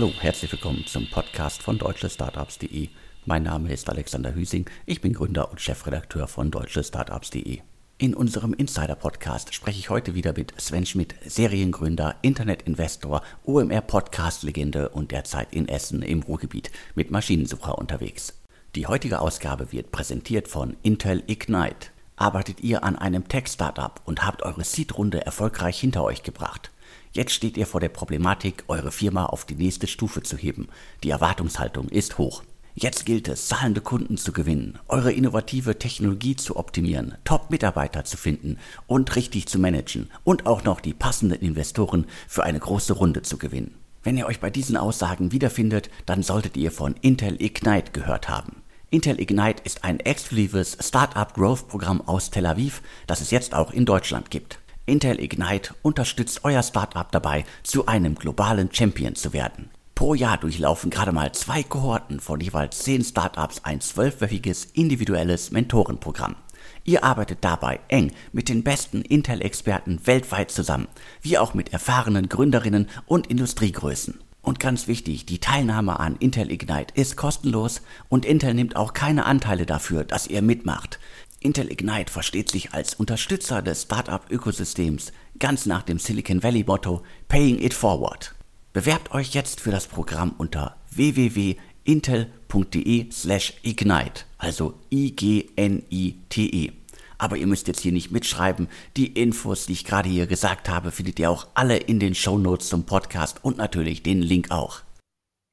Hallo, herzlich willkommen zum Podcast von deutschestartups.de. Mein Name ist Alexander Hüsing, ich bin Gründer und Chefredakteur von deutschestartups.de. In unserem Insider-Podcast spreche ich heute wieder mit Sven Schmidt, Seriengründer, Internetinvestor, OMR-Podcast-Legende und derzeit in Essen im Ruhrgebiet mit Maschinensucher unterwegs. Die heutige Ausgabe wird präsentiert von Intel Ignite. Arbeitet ihr an einem Tech-Startup und habt eure Seed-Runde erfolgreich hinter euch gebracht? Jetzt steht ihr vor der Problematik, eure Firma auf die nächste Stufe zu heben. Die Erwartungshaltung ist hoch. Jetzt gilt es, zahlende Kunden zu gewinnen, eure innovative Technologie zu optimieren, Top-Mitarbeiter zu finden und richtig zu managen und auch noch die passenden Investoren für eine große Runde zu gewinnen. Wenn ihr euch bei diesen Aussagen wiederfindet, dann solltet ihr von Intel Ignite gehört haben. Intel Ignite ist ein exklusives Startup Growth Programm aus Tel Aviv, das es jetzt auch in Deutschland gibt. Intel Ignite unterstützt euer Startup dabei, zu einem globalen Champion zu werden. Pro Jahr durchlaufen gerade mal zwei Kohorten von jeweils zehn Startups ein zwölfwöchiges individuelles Mentorenprogramm. Ihr arbeitet dabei eng mit den besten Intel-Experten weltweit zusammen, wie auch mit erfahrenen Gründerinnen und Industriegrößen. Und ganz wichtig, die Teilnahme an Intel Ignite ist kostenlos und Intel nimmt auch keine Anteile dafür, dass ihr mitmacht. Intel Ignite versteht sich als Unterstützer des Startup-Ökosystems, ganz nach dem Silicon Valley-Motto Paying It Forward. Bewerbt euch jetzt für das Programm unter www.intel.de slash ignite, also I-G-N-I-T-E. Aber ihr müsst jetzt hier nicht mitschreiben. Die Infos, die ich gerade hier gesagt habe, findet ihr auch alle in den Show Notes zum Podcast und natürlich den Link auch.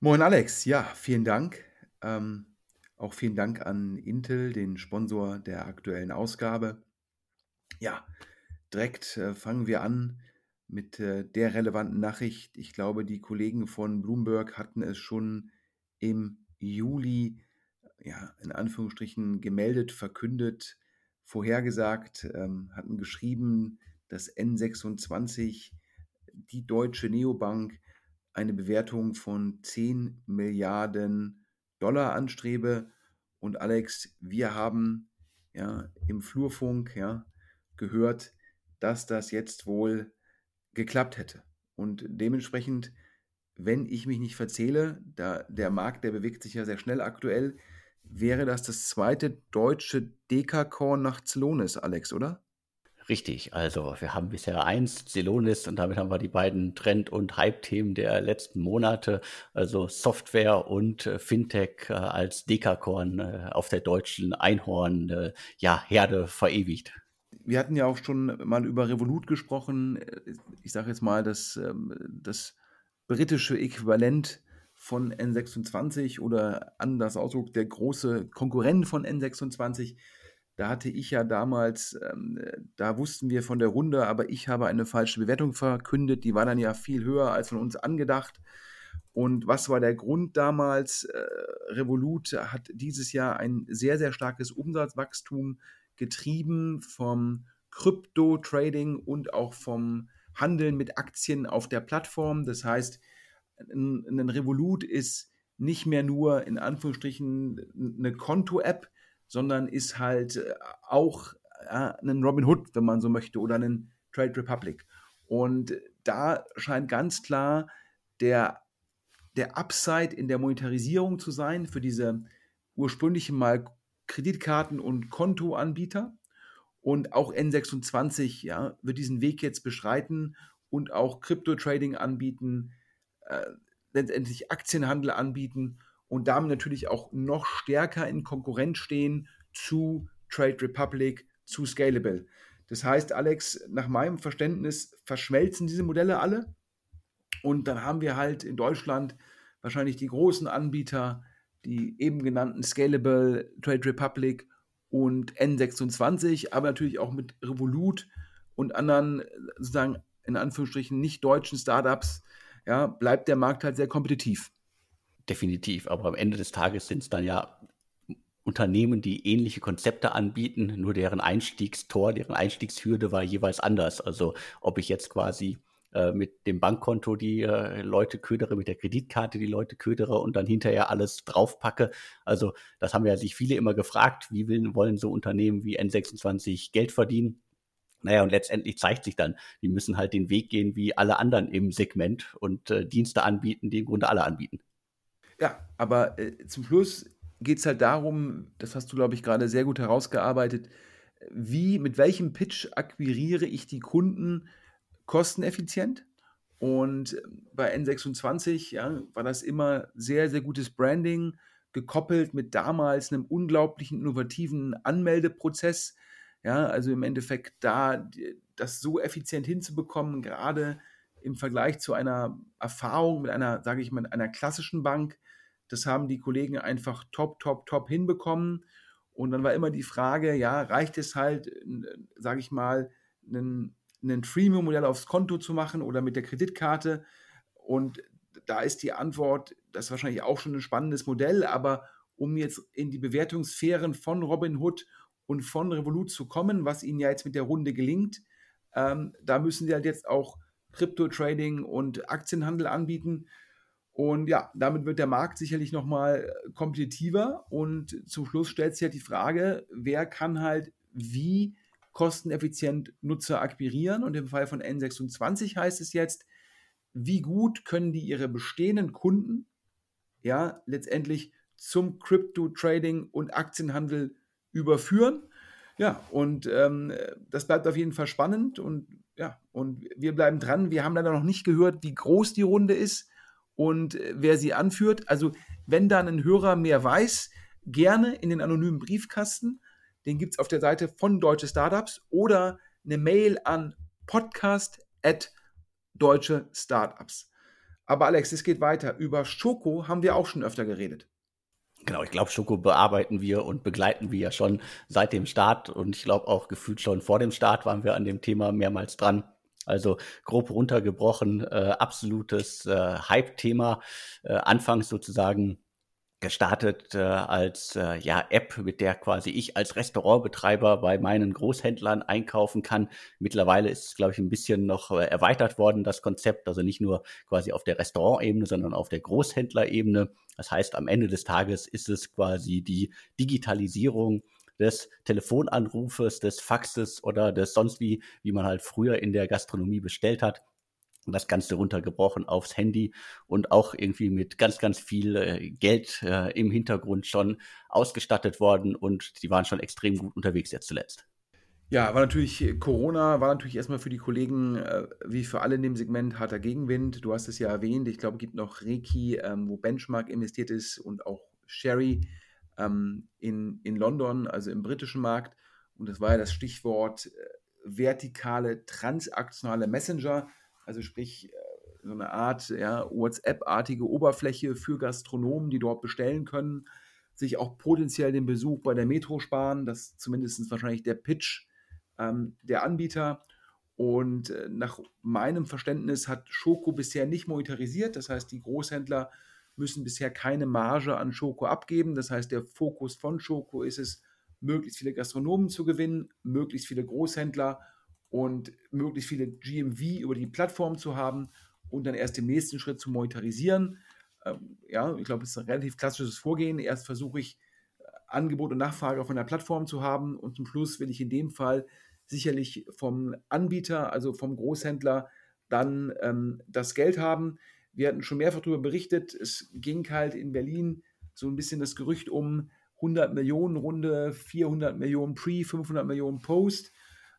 Moin Alex, ja, vielen Dank. Ähm, auch vielen Dank an Intel, den Sponsor der aktuellen Ausgabe. Ja, direkt äh, fangen wir an mit äh, der relevanten Nachricht. Ich glaube, die Kollegen von Bloomberg hatten es schon im Juli, ja, in Anführungsstrichen gemeldet, verkündet, vorhergesagt, ähm, hatten geschrieben, dass N26, die deutsche Neobank, eine Bewertung von 10 Milliarden Dollar anstrebe. Und Alex, wir haben ja im Flurfunk ja gehört, dass das jetzt wohl geklappt hätte. Und dementsprechend, wenn ich mich nicht verzähle, da der Markt, der bewegt sich ja sehr schnell aktuell, wäre das das zweite deutsche Dekakorn nach Zelonis, Alex, oder? Richtig, also wir haben bisher eins, Celonis, und damit haben wir die beiden Trend- und Hype-Themen der letzten Monate, also Software und äh, Fintech äh, als Dekakorn äh, auf der deutschen Einhorn, äh, ja, verewigt. Wir hatten ja auch schon mal über Revolut gesprochen. Ich sage jetzt mal, das, ähm, das britische Äquivalent von N26 oder anders Ausdruck, der große Konkurrent von N26. Da hatte ich ja damals, ähm, da wussten wir von der Runde, aber ich habe eine falsche Bewertung verkündet. Die war dann ja viel höher als von uns angedacht. Und was war der Grund damals? Äh, Revolut hat dieses Jahr ein sehr, sehr starkes Umsatzwachstum getrieben vom Krypto-Trading und auch vom Handeln mit Aktien auf der Plattform. Das heißt, ein, ein Revolut ist nicht mehr nur in Anführungsstrichen eine Konto-App, sondern ist halt äh, auch äh, ein Robin Hood, wenn man so möchte, oder ein Trade Republic. Und da scheint ganz klar der, der Upside in der Monetarisierung zu sein für diese ursprünglichen mal Kreditkarten- und Kontoanbieter. Und auch N26 ja, wird diesen Weg jetzt beschreiten und auch Crypto-Trading anbieten, äh, letztendlich Aktienhandel anbieten und damit natürlich auch noch stärker in Konkurrenz stehen zu Trade Republic, zu Scalable. Das heißt, Alex, nach meinem Verständnis verschmelzen diese Modelle alle und dann haben wir halt in Deutschland wahrscheinlich die großen Anbieter, die eben genannten Scalable, Trade Republic und N26, aber natürlich auch mit Revolut und anderen sozusagen in Anführungsstrichen nicht deutschen Startups, ja, bleibt der Markt halt sehr kompetitiv. Definitiv, aber am Ende des Tages sind es dann ja Unternehmen, die ähnliche Konzepte anbieten, nur deren Einstiegstor, deren Einstiegshürde war jeweils anders. Also ob ich jetzt quasi äh, mit dem Bankkonto die äh, Leute ködere, mit der Kreditkarte die Leute ködere und dann hinterher alles draufpacke. Also das haben ja sich viele immer gefragt, wie will, wollen so Unternehmen wie N26 Geld verdienen? Naja, und letztendlich zeigt sich dann, die müssen halt den Weg gehen wie alle anderen im Segment und äh, Dienste anbieten, die im Grunde alle anbieten. Ja, aber äh, zum Schluss geht es halt darum, das hast du, glaube ich, gerade sehr gut herausgearbeitet, wie, mit welchem Pitch akquiriere ich die Kunden kosteneffizient? Und bei N26 ja, war das immer sehr, sehr gutes Branding, gekoppelt mit damals einem unglaublichen innovativen Anmeldeprozess. Ja, also im Endeffekt da das so effizient hinzubekommen, gerade im Vergleich zu einer Erfahrung mit einer, sage ich mal, einer klassischen Bank, das haben die Kollegen einfach top, top, top hinbekommen. Und dann war immer die Frage, ja, reicht es halt, sage ich mal, einen, einen Freemium-Modell aufs Konto zu machen oder mit der Kreditkarte? Und da ist die Antwort, das ist wahrscheinlich auch schon ein spannendes Modell, aber um jetzt in die Bewertungssphären von Robinhood und von Revolut zu kommen, was ihnen ja jetzt mit der Runde gelingt, ähm, da müssen sie halt jetzt auch Krypto-Trading und Aktienhandel anbieten. Und ja, damit wird der Markt sicherlich nochmal äh, kompetitiver. Und zum Schluss stellt sich ja die Frage, wer kann halt wie kosteneffizient Nutzer akquirieren? Und im Fall von N26 heißt es jetzt, wie gut können die ihre bestehenden Kunden ja letztendlich zum Crypto-Trading und Aktienhandel überführen? Ja, und ähm, das bleibt auf jeden Fall spannend und ja, und wir bleiben dran. Wir haben leider noch nicht gehört, wie groß die Runde ist und äh, wer sie anführt. Also wenn da ein Hörer mehr weiß, gerne in den anonymen Briefkasten. Den gibt es auf der Seite von Deutsche Startups oder eine Mail an podcast at deutsche Startups. Aber Alex, es geht weiter. Über Schoko haben wir auch schon öfter geredet. Genau, ich glaube, Schoko bearbeiten wir und begleiten wir ja schon seit dem Start und ich glaube auch gefühlt schon vor dem Start waren wir an dem Thema mehrmals dran. Also grob runtergebrochen, äh, absolutes äh, Hype-Thema. Äh, anfangs sozusagen gestartet äh, als äh, ja, App, mit der quasi ich als Restaurantbetreiber bei meinen Großhändlern einkaufen kann. Mittlerweile ist es, glaube ich, ein bisschen noch äh, erweitert worden, das Konzept. Also nicht nur quasi auf der Restaurantebene, sondern auf der Großhändlerebene. Das heißt, am Ende des Tages ist es quasi die Digitalisierung des Telefonanrufes, des Faxes oder des sonst wie, wie man halt früher in der Gastronomie bestellt hat. Das Ganze runtergebrochen aufs Handy und auch irgendwie mit ganz, ganz viel äh, Geld äh, im Hintergrund schon ausgestattet worden und die waren schon extrem gut unterwegs jetzt zuletzt. Ja, war natürlich, Corona war natürlich erstmal für die Kollegen, äh, wie für alle in dem Segment, harter Gegenwind. Du hast es ja erwähnt, ich glaube, es gibt noch Reiki, ähm, wo Benchmark investiert ist und auch Sherry ähm, in, in London, also im britischen Markt. Und das war ja das Stichwort äh, vertikale transaktionale Messenger, also sprich äh, so eine Art ja, WhatsApp-artige Oberfläche für Gastronomen, die dort bestellen können, sich auch potenziell den Besuch bei der Metro sparen. Das ist zumindest wahrscheinlich der Pitch ähm, der Anbieter. Und äh, nach meinem Verständnis hat Schoko bisher nicht monetarisiert. Das heißt, die Großhändler müssen bisher keine Marge an Schoko abgeben. Das heißt, der Fokus von Schoko ist es, möglichst viele Gastronomen zu gewinnen, möglichst viele Großhändler und möglichst viele GMV über die Plattform zu haben und dann erst im nächsten Schritt zu monetarisieren. Ähm, ja, ich glaube, es ist ein relativ klassisches Vorgehen. Erst versuche ich äh, Angebot und Nachfrage auf einer Plattform zu haben und zum Schluss will ich in dem Fall sicherlich vom Anbieter, also vom Großhändler, dann ähm, das Geld haben. Wir hatten schon mehrfach darüber berichtet, es ging halt in Berlin so ein bisschen das Gerücht um 100 Millionen Runde, 400 Millionen Pre, 500 Millionen Post.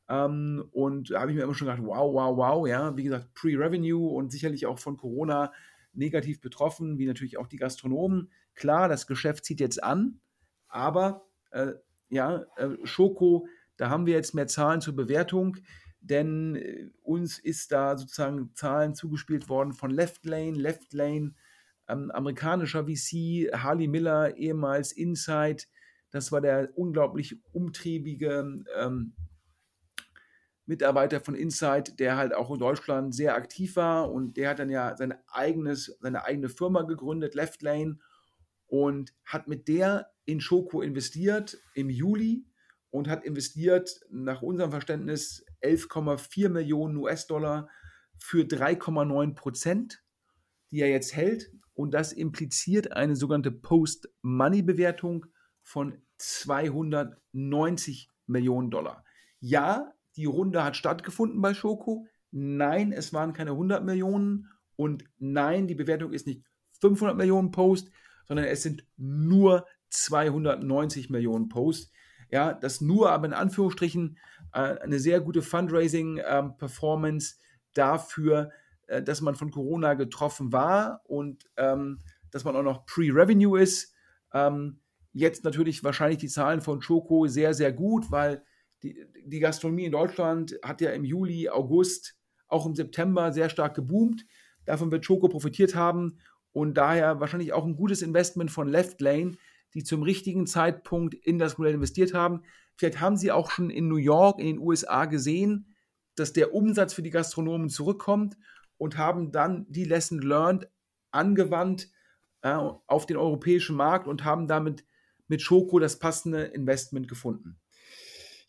Ähm, und da habe ich mir immer schon gedacht, wow, wow, wow, ja, wie gesagt, Pre-Revenue und sicherlich auch von Corona negativ betroffen, wie natürlich auch die Gastronomen. Klar, das Geschäft zieht jetzt an, aber äh, ja, äh, Schoko, da haben wir jetzt mehr Zahlen zur Bewertung denn äh, uns ist da sozusagen Zahlen zugespielt worden von Left Lane, Left Lane, ähm, amerikanischer VC, Harley Miller, ehemals Inside. Das war der unglaublich umtriebige ähm, Mitarbeiter von Inside, der halt auch in Deutschland sehr aktiv war und der hat dann ja sein eigenes, seine eigene Firma gegründet, Left Lane, und hat mit der in Schoko investiert im Juli und hat investiert nach unserem Verständnis 11,4 Millionen US-Dollar für 3,9 Prozent, die er jetzt hält. Und das impliziert eine sogenannte Post-Money-Bewertung von 290 Millionen Dollar. Ja, die Runde hat stattgefunden bei Schoko. Nein, es waren keine 100 Millionen. Und nein, die Bewertung ist nicht 500 Millionen Post, sondern es sind nur 290 Millionen Post. Ja, das nur aber in Anführungsstrichen äh, eine sehr gute Fundraising-Performance ähm, dafür, äh, dass man von Corona getroffen war und ähm, dass man auch noch Pre-Revenue ist. Ähm, jetzt natürlich wahrscheinlich die Zahlen von Choco sehr, sehr gut, weil die, die Gastronomie in Deutschland hat ja im Juli, August, auch im September sehr stark geboomt. Davon wird Choco profitiert haben und daher wahrscheinlich auch ein gutes Investment von Left Lane, die zum richtigen Zeitpunkt in das Modell investiert haben. Vielleicht haben sie auch schon in New York, in den USA gesehen, dass der Umsatz für die Gastronomen zurückkommt und haben dann die Lesson learned angewandt äh, auf den europäischen Markt und haben damit mit Schoko das passende Investment gefunden.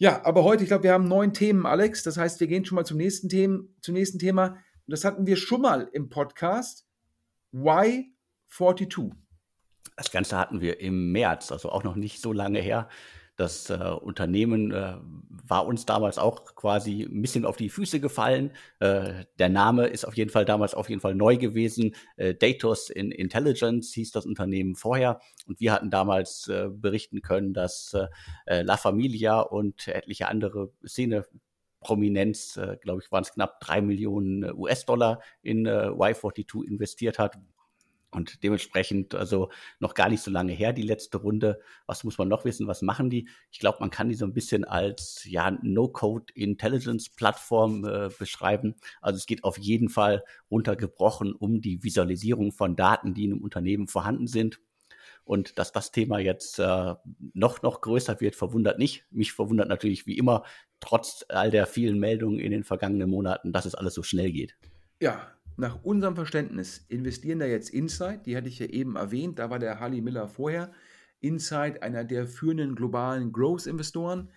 Ja, aber heute, ich glaube, wir haben neun Themen, Alex. Das heißt, wir gehen schon mal zum nächsten, Themen, zum nächsten Thema. Und das hatten wir schon mal im Podcast. Why 42? Das Ganze hatten wir im März, also auch noch nicht so lange her. Das äh, Unternehmen äh, war uns damals auch quasi ein bisschen auf die Füße gefallen. Äh, der Name ist auf jeden Fall damals auf jeden Fall neu gewesen. Äh, Datos in Intelligence hieß das Unternehmen vorher. Und wir hatten damals äh, berichten können, dass äh, La Familia und etliche andere Szene Prominenz, äh, glaube ich, waren es knapp drei Millionen US-Dollar in äh, Y42 investiert hat. Und dementsprechend, also noch gar nicht so lange her, die letzte Runde. Was muss man noch wissen? Was machen die? Ich glaube, man kann die so ein bisschen als ja, No-Code-Intelligence-Plattform äh, beschreiben. Also es geht auf jeden Fall runtergebrochen um die Visualisierung von Daten, die in einem Unternehmen vorhanden sind. Und dass das Thema jetzt äh, noch, noch größer wird, verwundert nicht. Mich verwundert natürlich wie immer, trotz all der vielen Meldungen in den vergangenen Monaten, dass es alles so schnell geht. Ja, nach unserem Verständnis investieren da jetzt Insight, die hatte ich ja eben erwähnt, da war der Harley Miller vorher. Insight, einer der führenden globalen Growth-Investoren,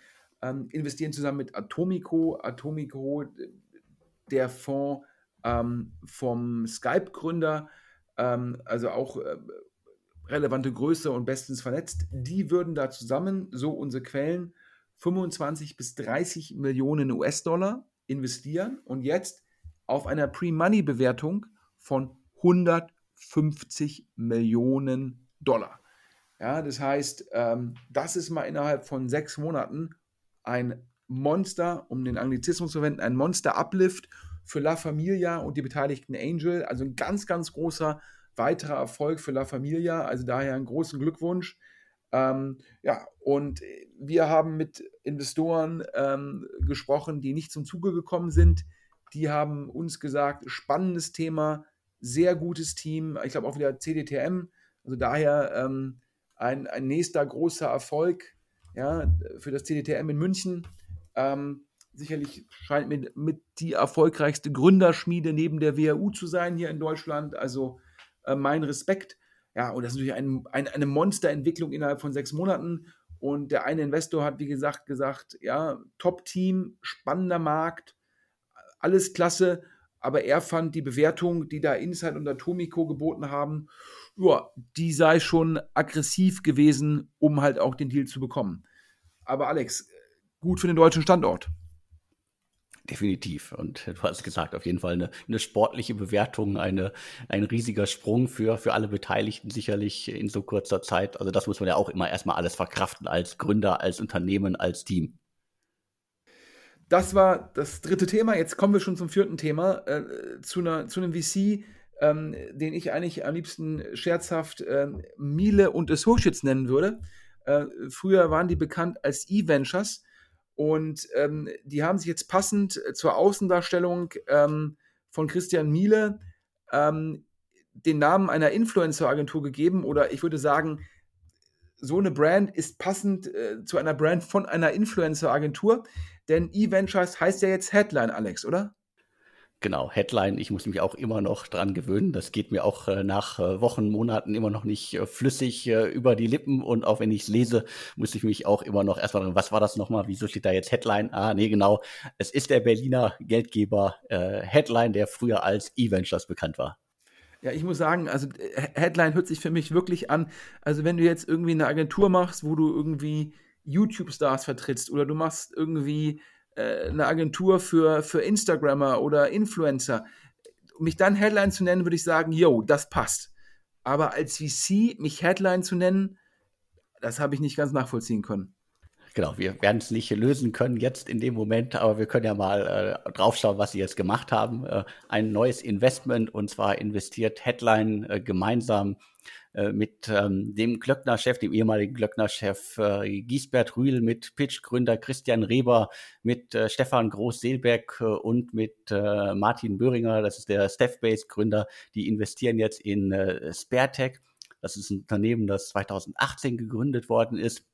ähm, investieren zusammen mit Atomico. Atomico, der Fonds ähm, vom Skype-Gründer, ähm, also auch äh, relevante Größe und bestens vernetzt. Die würden da zusammen, so unsere Quellen, 25 bis 30 Millionen US-Dollar investieren und jetzt auf einer Pre-Money-Bewertung von 150 Millionen Dollar. Ja, das heißt, ähm, das ist mal innerhalb von sechs Monaten ein Monster, um den Anglizismus zu verwenden, ein Monster-Uplift für La Familia und die beteiligten Angel. Also ein ganz, ganz großer weiterer Erfolg für La Familia. Also daher einen großen Glückwunsch. Ähm, ja, und wir haben mit Investoren ähm, gesprochen, die nicht zum Zuge gekommen sind, die haben uns gesagt, spannendes Thema, sehr gutes Team. Ich glaube auch wieder CDTM. Also daher ähm, ein, ein nächster großer Erfolg ja, für das CDTM in München. Ähm, sicherlich scheint mir mit die erfolgreichste Gründerschmiede neben der WHU zu sein hier in Deutschland. Also äh, mein Respekt. Ja, und das ist natürlich ein, ein, eine Monsterentwicklung innerhalb von sechs Monaten. Und der eine Investor hat, wie gesagt, gesagt, ja, Top-Team, spannender Markt, alles klasse, aber er fand die Bewertung, die da Insight und Atomico geboten haben, ja, die sei schon aggressiv gewesen, um halt auch den Deal zu bekommen. Aber Alex, gut für den deutschen Standort. Definitiv. Und du hast gesagt, auf jeden Fall eine, eine sportliche Bewertung, eine, ein riesiger Sprung für, für alle Beteiligten sicherlich in so kurzer Zeit. Also das muss man ja auch immer erstmal alles verkraften als Gründer, als Unternehmen, als Team. Das war das dritte Thema. Jetzt kommen wir schon zum vierten Thema, äh, zu, einer, zu einem VC, ähm, den ich eigentlich am liebsten scherzhaft äh, Miele und Associates nennen würde. Äh, früher waren die bekannt als E-Ventures und ähm, die haben sich jetzt passend zur Außendarstellung ähm, von Christian Miele ähm, den Namen einer Influencer-Agentur gegeben oder ich würde sagen, so eine Brand ist passend äh, zu einer Brand von einer Influencer-Agentur. Denn E-Ventures heißt ja jetzt Headline, Alex, oder? Genau, Headline, ich muss mich auch immer noch dran gewöhnen. Das geht mir auch äh, nach äh, Wochen, Monaten immer noch nicht äh, flüssig äh, über die Lippen. Und auch wenn ich es lese, muss ich mich auch immer noch erstmal dran, was war das nochmal? Wieso steht da jetzt Headline? Ah, nee, genau. Es ist der Berliner Geldgeber äh, Headline, der früher als E-Ventures bekannt war. Ja, ich muss sagen, also äh, Headline hört sich für mich wirklich an. Also wenn du jetzt irgendwie eine Agentur machst, wo du irgendwie YouTube-Stars vertrittst oder du machst irgendwie äh, eine Agentur für, für Instagrammer oder Influencer. Mich dann Headline zu nennen, würde ich sagen, yo, das passt. Aber als VC mich Headline zu nennen, das habe ich nicht ganz nachvollziehen können. Genau, wir werden es nicht lösen können jetzt in dem Moment, aber wir können ja mal äh, draufschauen, was sie jetzt gemacht haben. Äh, ein neues Investment und zwar investiert Headline äh, gemeinsam äh, mit ähm, dem Glöckner-Chef, dem ehemaligen Glöckner-Chef äh, Giesbert Rühl, mit Pitch-Gründer Christian Reber, mit äh, Stefan Groß-Seelbeck äh, und mit äh, Martin Böhringer, das ist der Staff-Base-Gründer, die investieren jetzt in äh, Sparetech. Das ist ein Unternehmen, das 2018 gegründet worden ist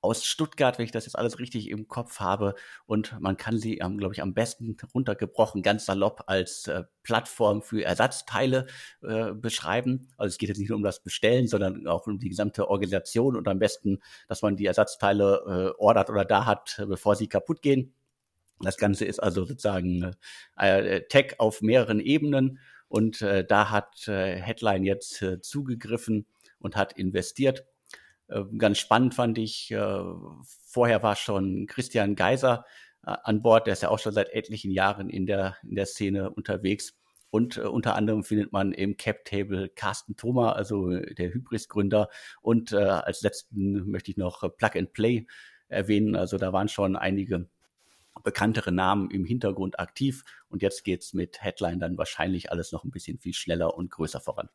aus Stuttgart, wenn ich das jetzt alles richtig im Kopf habe. Und man kann sie, ähm, glaube ich, am besten runtergebrochen, ganz salopp als äh, Plattform für Ersatzteile äh, beschreiben. Also es geht jetzt nicht nur um das Bestellen, sondern auch um die gesamte Organisation und am besten, dass man die Ersatzteile äh, ordert oder da hat, bevor sie kaputt gehen. Das Ganze ist also sozusagen äh, Tech auf mehreren Ebenen und äh, da hat äh, Headline jetzt äh, zugegriffen und hat investiert. Äh, ganz spannend fand ich, äh, vorher war schon Christian Geiser äh, an Bord, der ist ja auch schon seit etlichen Jahren in der, in der Szene unterwegs. Und unter anderem findet man im Cap-Table Carsten Thoma, also der Hybris-Gründer. Und als letzten möchte ich noch Plug and Play erwähnen. Also da waren schon einige bekanntere Namen im Hintergrund aktiv. Und jetzt geht's mit Headline dann wahrscheinlich alles noch ein bisschen viel schneller und größer voran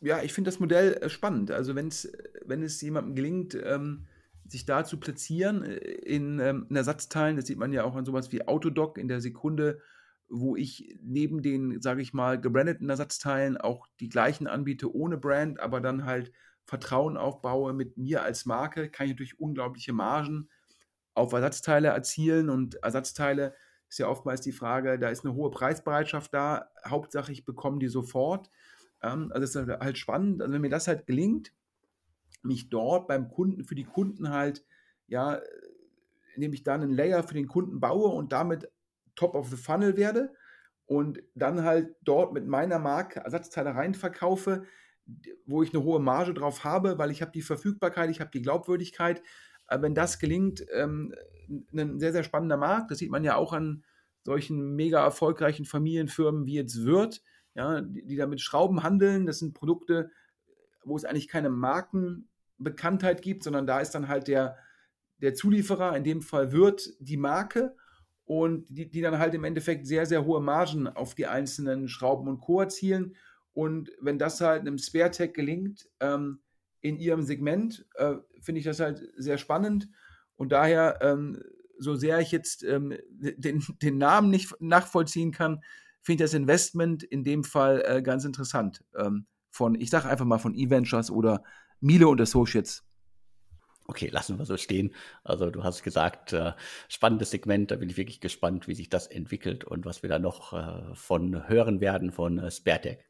ja, ich finde das Modell äh, spannend. Also wenn's, wenn es jemandem gelingt, ähm, sich da zu platzieren äh, in, ähm, in Ersatzteilen, das sieht man ja auch an sowas wie Autodoc in der Sekunde, wo ich neben den, sage ich mal, gebrandeten Ersatzteilen auch die gleichen anbiete ohne Brand, aber dann halt Vertrauen aufbaue mit mir als Marke, kann ich natürlich unglaubliche Margen auf Ersatzteile erzielen und Ersatzteile ist ja oftmals die Frage, da ist eine hohe Preisbereitschaft da, Hauptsache ich bekomme die sofort. Ähm, also es ist halt, spannend. Also wenn mir das halt gelingt, mich dort beim Kunden, für die Kunden halt, ja, indem ich dann einen Layer für den Kunden baue und damit top of the funnel werde und dann halt dort mit meiner Marke Ersatzteile rein verkaufe, wo ich eine hohe Marge drauf habe, weil ich habe die Verfügbarkeit, ich habe die Glaubwürdigkeit. Aber wenn das gelingt, ähm, ein sehr, sehr spannender Markt, das sieht man ja auch an solchen mega erfolgreichen Familienfirmen wie jetzt Wirt, ja, die, die da mit Schrauben handeln. Das sind Produkte, wo es eigentlich keine Markenbekanntheit gibt, sondern da ist dann halt der, der Zulieferer, in dem Fall wird die Marke und die, die dann halt im Endeffekt sehr, sehr hohe Margen auf die einzelnen Schrauben und Co. erzielen. Und wenn das halt einem SpareTech gelingt, ähm, in ihrem Segment, äh, finde ich das halt sehr spannend. Und daher, ähm, so sehr ich jetzt ähm, den, den Namen nicht nachvollziehen kann, finde ich das Investment in dem Fall äh, ganz interessant. Ähm, von, ich sage einfach mal von E-Ventures oder Miele und Associates. Okay, lassen wir so stehen. Also du hast gesagt, äh, spannendes Segment, da bin ich wirklich gespannt, wie sich das entwickelt und was wir da noch äh, von hören werden von äh, Sparetech.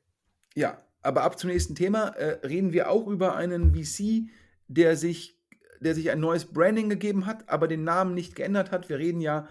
Ja, aber ab zum nächsten Thema äh, reden wir auch über einen VC, der sich, der sich ein neues Branding gegeben hat, aber den Namen nicht geändert hat. Wir reden ja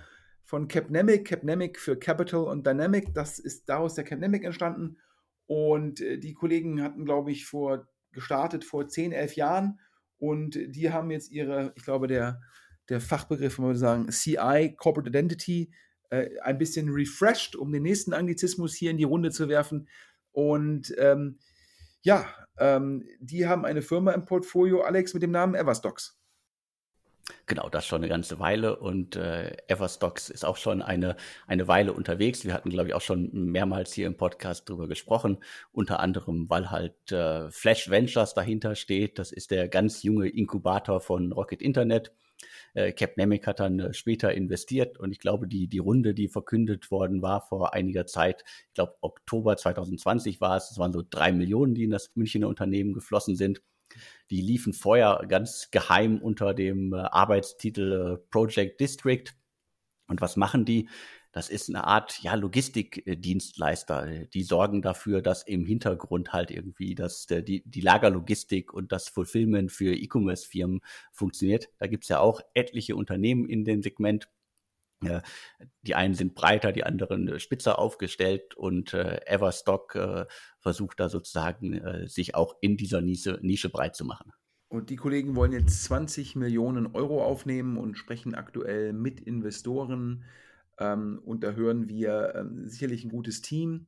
von Capnemic, Capnemic für Capital und Dynamic. Das ist daraus der Capnemic entstanden. Und äh, die Kollegen hatten, glaube ich, vor gestartet vor 10, 11 Jahren. Und die haben jetzt ihre, ich glaube, der, der Fachbegriff, man würde sagen, CI, Corporate Identity, äh, ein bisschen refreshed, um den nächsten Anglizismus hier in die Runde zu werfen. Und ähm, ja, ähm, die haben eine Firma im Portfolio, Alex, mit dem Namen Everstocks. Genau, das schon eine ganze Weile und äh, Everstocks ist auch schon eine, eine Weile unterwegs. Wir hatten, glaube ich, auch schon mehrmals hier im Podcast drüber gesprochen, unter anderem, weil halt äh, Flash Ventures dahinter steht. Das ist der ganz junge Inkubator von Rocket Internet. Äh, Capnemic hat dann äh, später investiert und ich glaube, die, die Runde, die verkündet worden war vor einiger Zeit, ich glaube Oktober 2020 war es, es waren so drei Millionen, die in das Münchner Unternehmen geflossen sind. Die liefen vorher ganz geheim unter dem äh, Arbeitstitel äh, Project District. Und was machen die? Das ist eine Art ja, Logistikdienstleister. Die sorgen dafür, dass im Hintergrund halt irgendwie das, die, die Lagerlogistik und das Fulfillment für E-Commerce-Firmen funktioniert. Da gibt's ja auch etliche Unternehmen in dem Segment. Äh, die einen sind breiter, die anderen äh, spitzer aufgestellt und äh, Everstock äh, versucht da sozusagen äh, sich auch in dieser Nische, Nische breit zu machen. Und die Kollegen wollen jetzt 20 Millionen Euro aufnehmen und sprechen aktuell mit Investoren. Ähm, und da hören wir ähm, sicherlich ein gutes Team.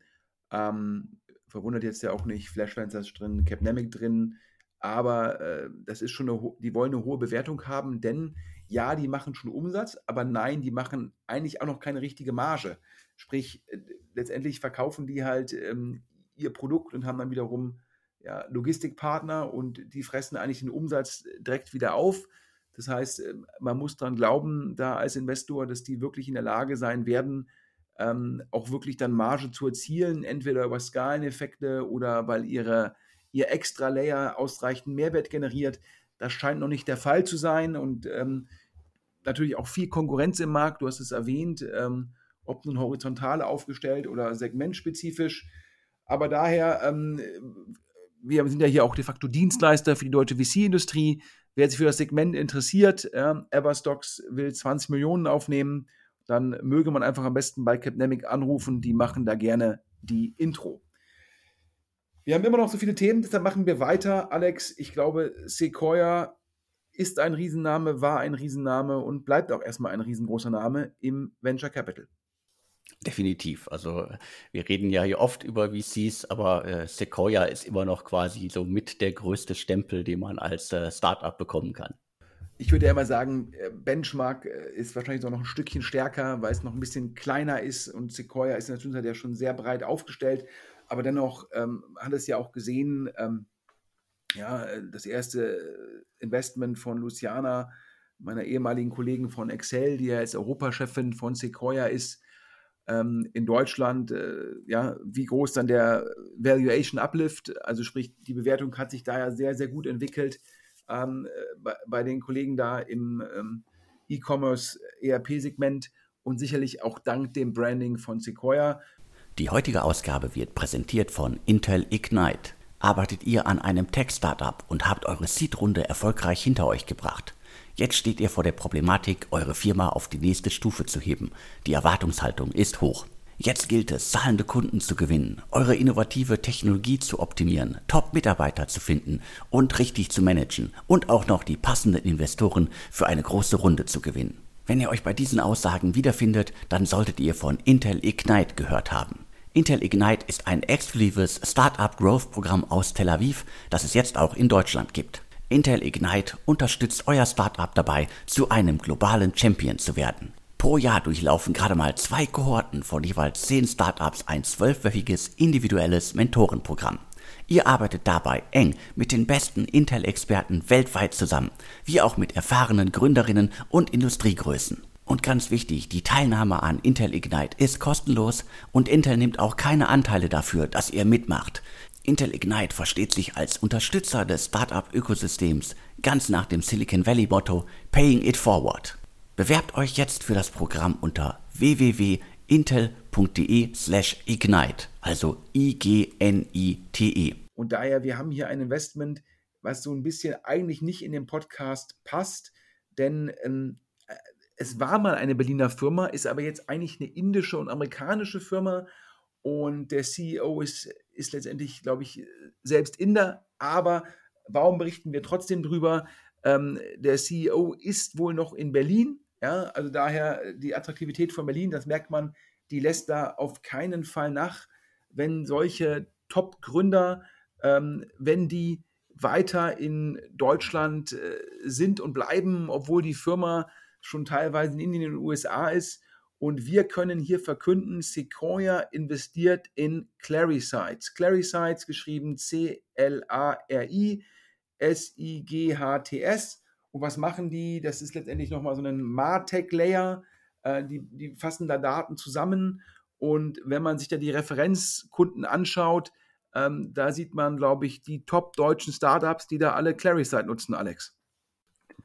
Ähm, verwundert jetzt ja auch nicht, Flashfans ist drin, Capnemic drin. Aber äh, das ist schon eine, die wollen eine hohe Bewertung haben, denn ja, die machen schon Umsatz, aber nein, die machen eigentlich auch noch keine richtige Marge. Sprich, äh, letztendlich verkaufen die halt ähm, ihr Produkt und haben dann wiederum ja, Logistikpartner und die fressen eigentlich den Umsatz direkt wieder auf. Das heißt, äh, man muss daran glauben, da als Investor, dass die wirklich in der Lage sein werden, ähm, auch wirklich dann Marge zu erzielen, entweder über Skaleneffekte oder weil ihre, ihr Extra-Layer ausreichend Mehrwert generiert. Das scheint noch nicht der Fall zu sein und ähm, natürlich auch viel Konkurrenz im Markt, du hast es erwähnt, ähm, ob nun horizontal aufgestellt oder segmentspezifisch. Aber daher, ähm, wir sind ja hier auch de facto Dienstleister für die deutsche VC-Industrie. Wer sich für das Segment interessiert, äh, Everstocks will 20 Millionen aufnehmen, dann möge man einfach am besten bei Capnemic anrufen. Die machen da gerne die Intro. Wir haben immer noch so viele Themen, deshalb machen wir weiter. Alex, ich glaube, Sequoia ist ein Riesenname, war ein Riesenname und bleibt auch erstmal ein riesengroßer Name im Venture Capital. Definitiv. Also wir reden ja hier oft über VCs, aber äh, Sequoia ist immer noch quasi so mit der größte Stempel, den man als äh, Startup bekommen kann. Ich würde ja immer sagen, äh, Benchmark äh, ist wahrscheinlich noch ein Stückchen stärker, weil es noch ein bisschen kleiner ist und Sequoia ist in der Zwischenzeit ja schon sehr breit aufgestellt. Aber dennoch ähm, hat es ja auch gesehen, ähm, ja, das erste Investment von Luciana, meiner ehemaligen Kollegen von Excel, die ja jetzt Europachefin von Sequoia ist, ähm, in Deutschland, äh, ja, wie groß dann der Valuation Uplift, also sprich, die Bewertung hat sich da ja sehr, sehr gut entwickelt ähm, bei, bei, den Kollegen da im ähm, E-Commerce ERP-Segment und sicherlich auch dank dem Branding von Sequoia. Die heutige Ausgabe wird präsentiert von Intel Ignite. Arbeitet ihr an einem Tech-Startup und habt eure Seed-Runde erfolgreich hinter euch gebracht? Jetzt steht ihr vor der Problematik, eure Firma auf die nächste Stufe zu heben. Die Erwartungshaltung ist hoch. Jetzt gilt es, zahlende Kunden zu gewinnen, eure innovative Technologie zu optimieren, Top-Mitarbeiter zu finden und richtig zu managen und auch noch die passenden Investoren für eine große Runde zu gewinnen. Wenn ihr euch bei diesen Aussagen wiederfindet, dann solltet ihr von Intel Ignite gehört haben. Intel Ignite ist ein exklusives Startup Growth Programm aus Tel Aviv, das es jetzt auch in Deutschland gibt. Intel Ignite unterstützt euer Startup dabei, zu einem globalen Champion zu werden. Pro Jahr durchlaufen gerade mal zwei Kohorten von jeweils zehn Startups ein zwölfwöchiges individuelles Mentorenprogramm. Ihr arbeitet dabei eng mit den besten Intel-Experten weltweit zusammen, wie auch mit erfahrenen Gründerinnen und Industriegrößen. Und ganz wichtig, die Teilnahme an Intel Ignite ist kostenlos und Intel nimmt auch keine Anteile dafür, dass ihr mitmacht. Intel Ignite versteht sich als Unterstützer des Startup-Ökosystems, ganz nach dem Silicon Valley-Motto Paying It Forward. Bewerbt euch jetzt für das Programm unter www.intel.de/ignite, also I-G-N-I-T-E. Und daher, wir haben hier ein Investment, was so ein bisschen eigentlich nicht in den Podcast passt, denn ähm, äh, es war mal eine Berliner Firma, ist aber jetzt eigentlich eine indische und amerikanische Firma und der CEO ist, ist letztendlich, glaube ich, selbst Inder. Aber warum berichten wir trotzdem drüber? Ähm, der CEO ist wohl noch in Berlin. Ja, also daher die Attraktivität von Berlin, das merkt man, die lässt da auf keinen Fall nach, wenn solche Top-Gründer, ähm, wenn die weiter in Deutschland äh, sind und bleiben, obwohl die Firma schon teilweise in Indien und den USA ist und wir können hier verkünden, Sequoia investiert in Clarisites. Clarisites geschrieben C-L-A-R-I-S-I-G-H-T-S. Und was machen die? Das ist letztendlich nochmal so ein Martech-Layer. Äh, die, die fassen da Daten zusammen. Und wenn man sich da die Referenzkunden anschaut, ähm, da sieht man, glaube ich, die top deutschen Startups, die da alle Clarisite nutzen, Alex.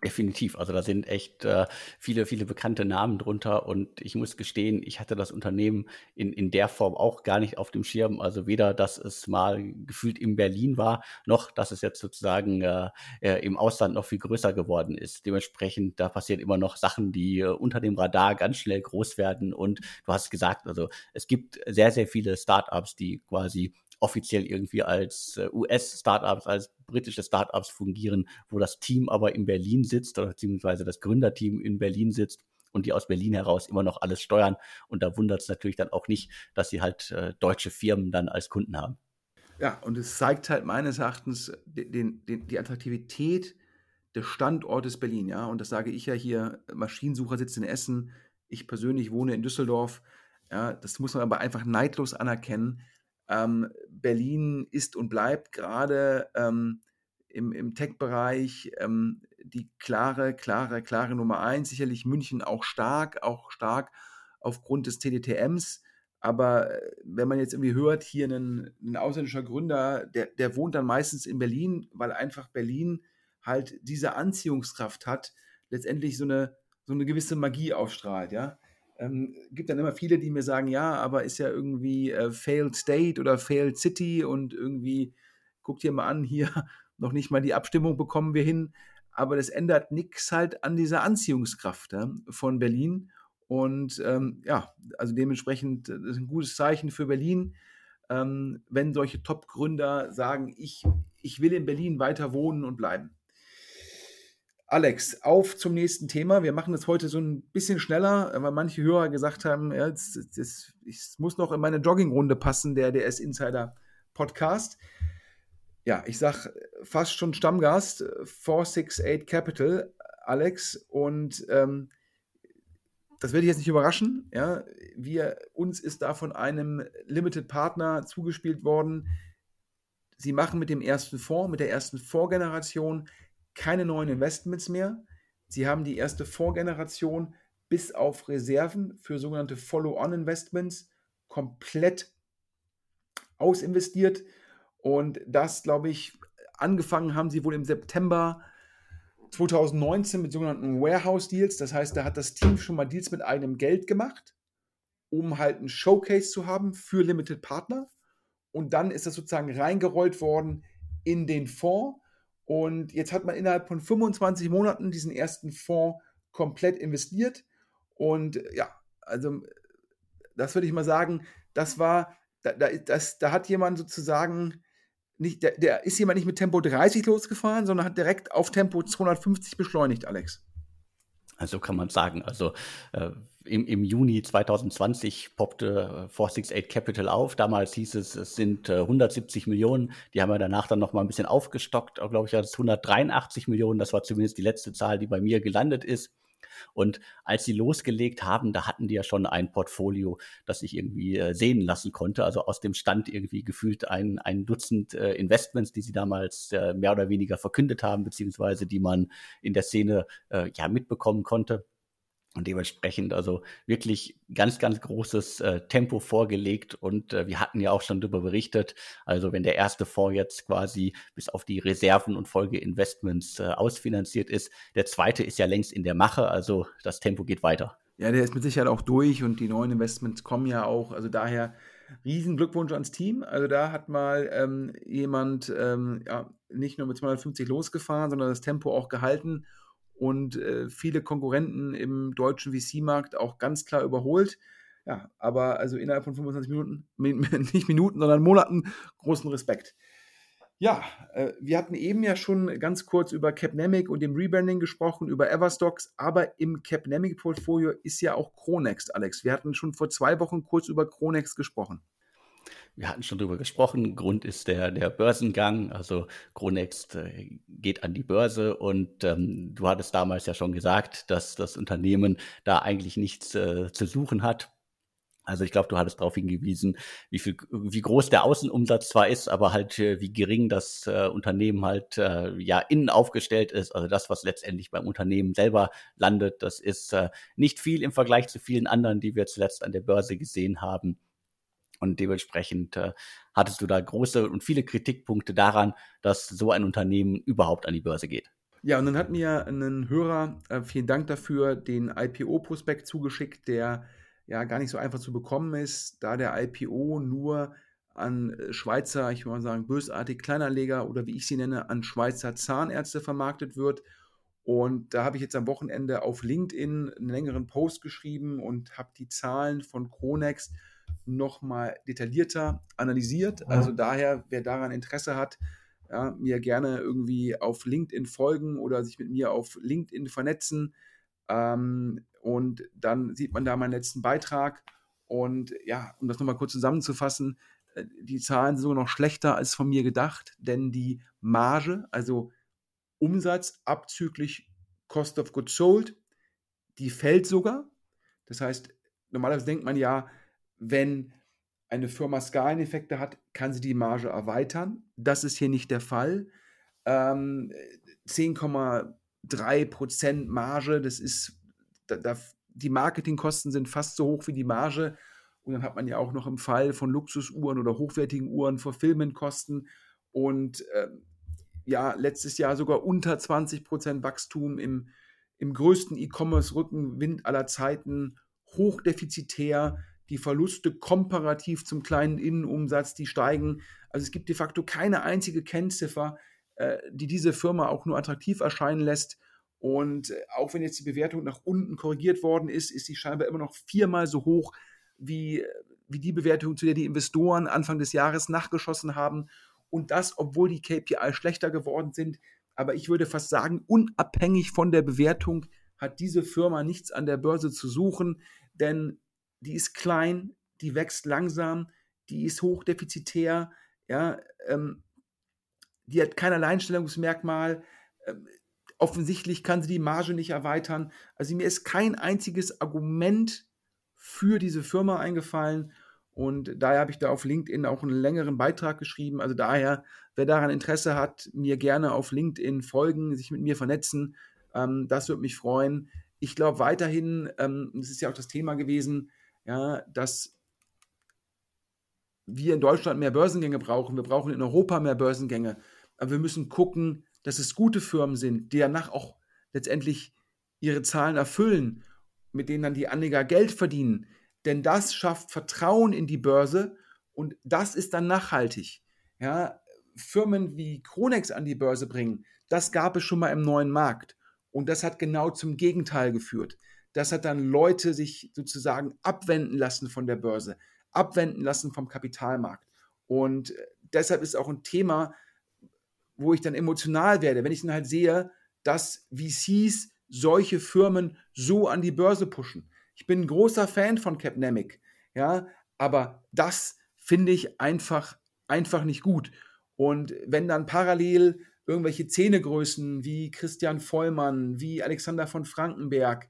Definitiv. Also da sind echt äh, viele, viele bekannte Namen drunter. Und ich muss gestehen, ich hatte das Unternehmen in, in der Form auch gar nicht auf dem Schirm. Also weder, dass es mal gefühlt in Berlin war, noch, dass es jetzt sozusagen äh, äh, im Ausland noch viel größer geworden ist. Dementsprechend, da passieren immer noch Sachen, die äh, unter dem Radar ganz schnell groß werden. Und du hast gesagt, also es gibt sehr, sehr viele Startups, die quasi offiziell irgendwie als äh, US-Startups, als britische Startups fungieren, wo das Team aber in Berlin sitzt oder beziehungsweise das Gründerteam in Berlin sitzt und die aus Berlin heraus immer noch alles steuern. Und da wundert es natürlich dann auch nicht, dass sie halt äh, deutsche Firmen dann als Kunden haben. Ja, und es zeigt halt meines Erachtens den, den, die Attraktivität des Standortes Berlin, ja. Und das sage ich ja hier, Maschinensucher sitzt in Essen, ich persönlich wohne in Düsseldorf. Ja, das muss man aber einfach neidlos anerkennen. Ähm, Berlin ist und bleibt gerade ähm, im, im Tech-Bereich ähm, die klare, klare, klare Nummer eins. Sicherlich München auch stark, auch stark aufgrund des TDTMs. Aber äh, wenn man jetzt irgendwie hört, hier ein, ein ausländischer Gründer, der, der wohnt dann meistens in Berlin, weil einfach Berlin halt diese Anziehungskraft hat, letztendlich so eine, so eine gewisse Magie ausstrahlt, ja. Ähm, gibt dann immer viele, die mir sagen, ja, aber ist ja irgendwie äh, Failed State oder Failed City und irgendwie, guckt dir mal an, hier noch nicht mal die Abstimmung bekommen wir hin. Aber das ändert nichts halt an dieser Anziehungskraft ja, von Berlin. Und ähm, ja, also dementsprechend das ist ein gutes Zeichen für Berlin, ähm, wenn solche Top-Gründer sagen, ich, ich will in Berlin weiter wohnen und bleiben. Alex, auf zum nächsten Thema. Wir machen das heute so ein bisschen schneller, weil manche Hörer gesagt haben, ja, das, das, das muss noch in meine Joggingrunde passen, der DS Insider Podcast. Ja, ich sag fast schon Stammgast, 468 Capital, Alex. Und ähm, das werde ich jetzt nicht überraschen. Ja, wir, uns ist da von einem Limited Partner zugespielt worden. Sie machen mit dem ersten Fonds, mit der ersten Vorgeneration keine neuen Investments mehr. Sie haben die erste Vorgeneration bis auf Reserven für sogenannte Follow-on-Investments komplett ausinvestiert. Und das, glaube ich, angefangen haben sie wohl im September 2019 mit sogenannten Warehouse Deals. Das heißt, da hat das Team schon mal Deals mit eigenem Geld gemacht, um halt ein Showcase zu haben für Limited Partner. Und dann ist das sozusagen reingerollt worden in den Fonds. Und jetzt hat man innerhalb von 25 Monaten diesen ersten Fonds komplett investiert. Und ja, also das würde ich mal sagen, das war, da, da, das, da hat jemand sozusagen nicht, der, der, ist jemand nicht mit Tempo 30 losgefahren, sondern hat direkt auf Tempo 250 beschleunigt, Alex. Also kann man sagen. Also äh, im, im Juni 2020 poppte 468 äh, Capital auf. Damals hieß es, es sind äh, 170 Millionen. Die haben wir danach dann noch mal ein bisschen aufgestockt. Glaube ich, als 183 Millionen. Das war zumindest die letzte Zahl, die bei mir gelandet ist. Und als sie losgelegt haben, da hatten die ja schon ein Portfolio, das sich irgendwie äh, sehen lassen konnte. Also aus dem Stand irgendwie gefühlt ein, ein Dutzend äh, Investments, die sie damals äh, mehr oder weniger verkündet haben, beziehungsweise die man in der Szene ja mitbekommen konnte. Und dementsprechend also wirklich ganz, ganz großes äh, Tempo vorgelegt. Und äh, wir hatten ja auch schon darüber berichtet, also wenn der erste Fonds jetzt quasi bis auf die Reserven und Folgeinvestments äh, ausfinanziert ist, der zweite ist ja längst in der Mache. Also das Tempo geht weiter. Ja, der ist mit Sicherheit auch durch und die neuen Investments kommen ja auch. Also daher riesen Glückwunsch ans Team. Also da hat mal ähm, jemand ähm, ja, nicht nur mit 250 losgefahren, sondern das Tempo auch gehalten und äh, viele Konkurrenten im deutschen VC-Markt auch ganz klar überholt. Ja, aber also innerhalb von 25 Minuten, nicht Minuten, sondern Monaten, großen Respekt. Ja, äh, wir hatten eben ja schon ganz kurz über Capnemic und dem Rebranding gesprochen, über Everstocks, aber im Capnemic-Portfolio ist ja auch Chronext, Alex. Wir hatten schon vor zwei Wochen kurz über Chronext gesprochen. Wir hatten schon drüber gesprochen. Grund ist der, der Börsengang. Also Chronext äh, geht an die Börse und ähm, du hattest damals ja schon gesagt, dass das Unternehmen da eigentlich nichts äh, zu suchen hat. Also ich glaube, du hattest darauf hingewiesen, wie viel, wie groß der Außenumsatz zwar ist, aber halt äh, wie gering das äh, Unternehmen halt äh, ja innen aufgestellt ist. Also das, was letztendlich beim Unternehmen selber landet, das ist äh, nicht viel im Vergleich zu vielen anderen, die wir zuletzt an der Börse gesehen haben. Und dementsprechend äh, hattest du da große und viele Kritikpunkte daran, dass so ein Unternehmen überhaupt an die Börse geht. Ja, und dann hat mir ein Hörer, äh, vielen Dank dafür, den IPO-Prospekt zugeschickt, der ja gar nicht so einfach zu bekommen ist, da der IPO nur an Schweizer, ich würde mal sagen, bösartig Kleinanleger oder wie ich sie nenne, an Schweizer Zahnärzte vermarktet wird. Und da habe ich jetzt am Wochenende auf LinkedIn einen längeren Post geschrieben und habe die Zahlen von Kronext nochmal detaillierter analysiert. Also daher, wer daran Interesse hat, ja, mir gerne irgendwie auf LinkedIn folgen oder sich mit mir auf LinkedIn vernetzen. Ähm, und dann sieht man da meinen letzten Beitrag. Und ja, um das nochmal kurz zusammenzufassen, äh, die Zahlen sind sogar noch schlechter als von mir gedacht, denn die Marge, also Umsatz abzüglich Cost of Goods Sold, die fällt sogar. Das heißt, normalerweise denkt man ja, wenn eine Firma Skaleneffekte hat, kann sie die Marge erweitern. Das ist hier nicht der Fall. Ähm, 10,3% Marge, das ist, da, da, die Marketingkosten sind fast so hoch wie die Marge. Und dann hat man ja auch noch im Fall von Luxusuhren oder hochwertigen Uhren Fulfillmentkosten und äh, ja, letztes Jahr sogar unter 20% Wachstum im, im größten E-Commerce-Rückenwind aller Zeiten, hochdefizitär die Verluste komparativ zum kleinen Innenumsatz, die steigen. Also es gibt de facto keine einzige Kennziffer, äh, die diese Firma auch nur attraktiv erscheinen lässt. Und äh, auch wenn jetzt die Bewertung nach unten korrigiert worden ist, ist sie scheinbar immer noch viermal so hoch wie, wie die Bewertung, zu der die Investoren Anfang des Jahres nachgeschossen haben. Und das, obwohl die KPI schlechter geworden sind. Aber ich würde fast sagen, unabhängig von der Bewertung hat diese Firma nichts an der Börse zu suchen, denn die ist klein, die wächst langsam, die ist hochdefizitär, ja, ähm, die hat kein Alleinstellungsmerkmal. Ähm, offensichtlich kann sie die Marge nicht erweitern. Also mir ist kein einziges Argument für diese Firma eingefallen. Und daher habe ich da auf LinkedIn auch einen längeren Beitrag geschrieben. Also daher, wer daran Interesse hat, mir gerne auf LinkedIn folgen, sich mit mir vernetzen. Ähm, das würde mich freuen. Ich glaube weiterhin, ähm, das ist ja auch das Thema gewesen, ja, dass wir in Deutschland mehr Börsengänge brauchen. Wir brauchen in Europa mehr Börsengänge. Aber wir müssen gucken, dass es gute Firmen sind, die danach auch letztendlich ihre Zahlen erfüllen, mit denen dann die Anleger Geld verdienen. Denn das schafft Vertrauen in die Börse und das ist dann nachhaltig. Ja, Firmen wie Kronex an die Börse bringen, das gab es schon mal im neuen Markt. Und das hat genau zum Gegenteil geführt dass hat dann Leute sich sozusagen abwenden lassen von der Börse, abwenden lassen vom Kapitalmarkt. Und äh, deshalb ist auch ein Thema, wo ich dann emotional werde, wenn ich dann halt sehe, dass VCs solche Firmen so an die Börse pushen. Ich bin ein großer Fan von Capnemic, ja, aber das finde ich einfach, einfach nicht gut. Und wenn dann parallel irgendwelche Zähnegrößen wie Christian Vollmann, wie Alexander von Frankenberg,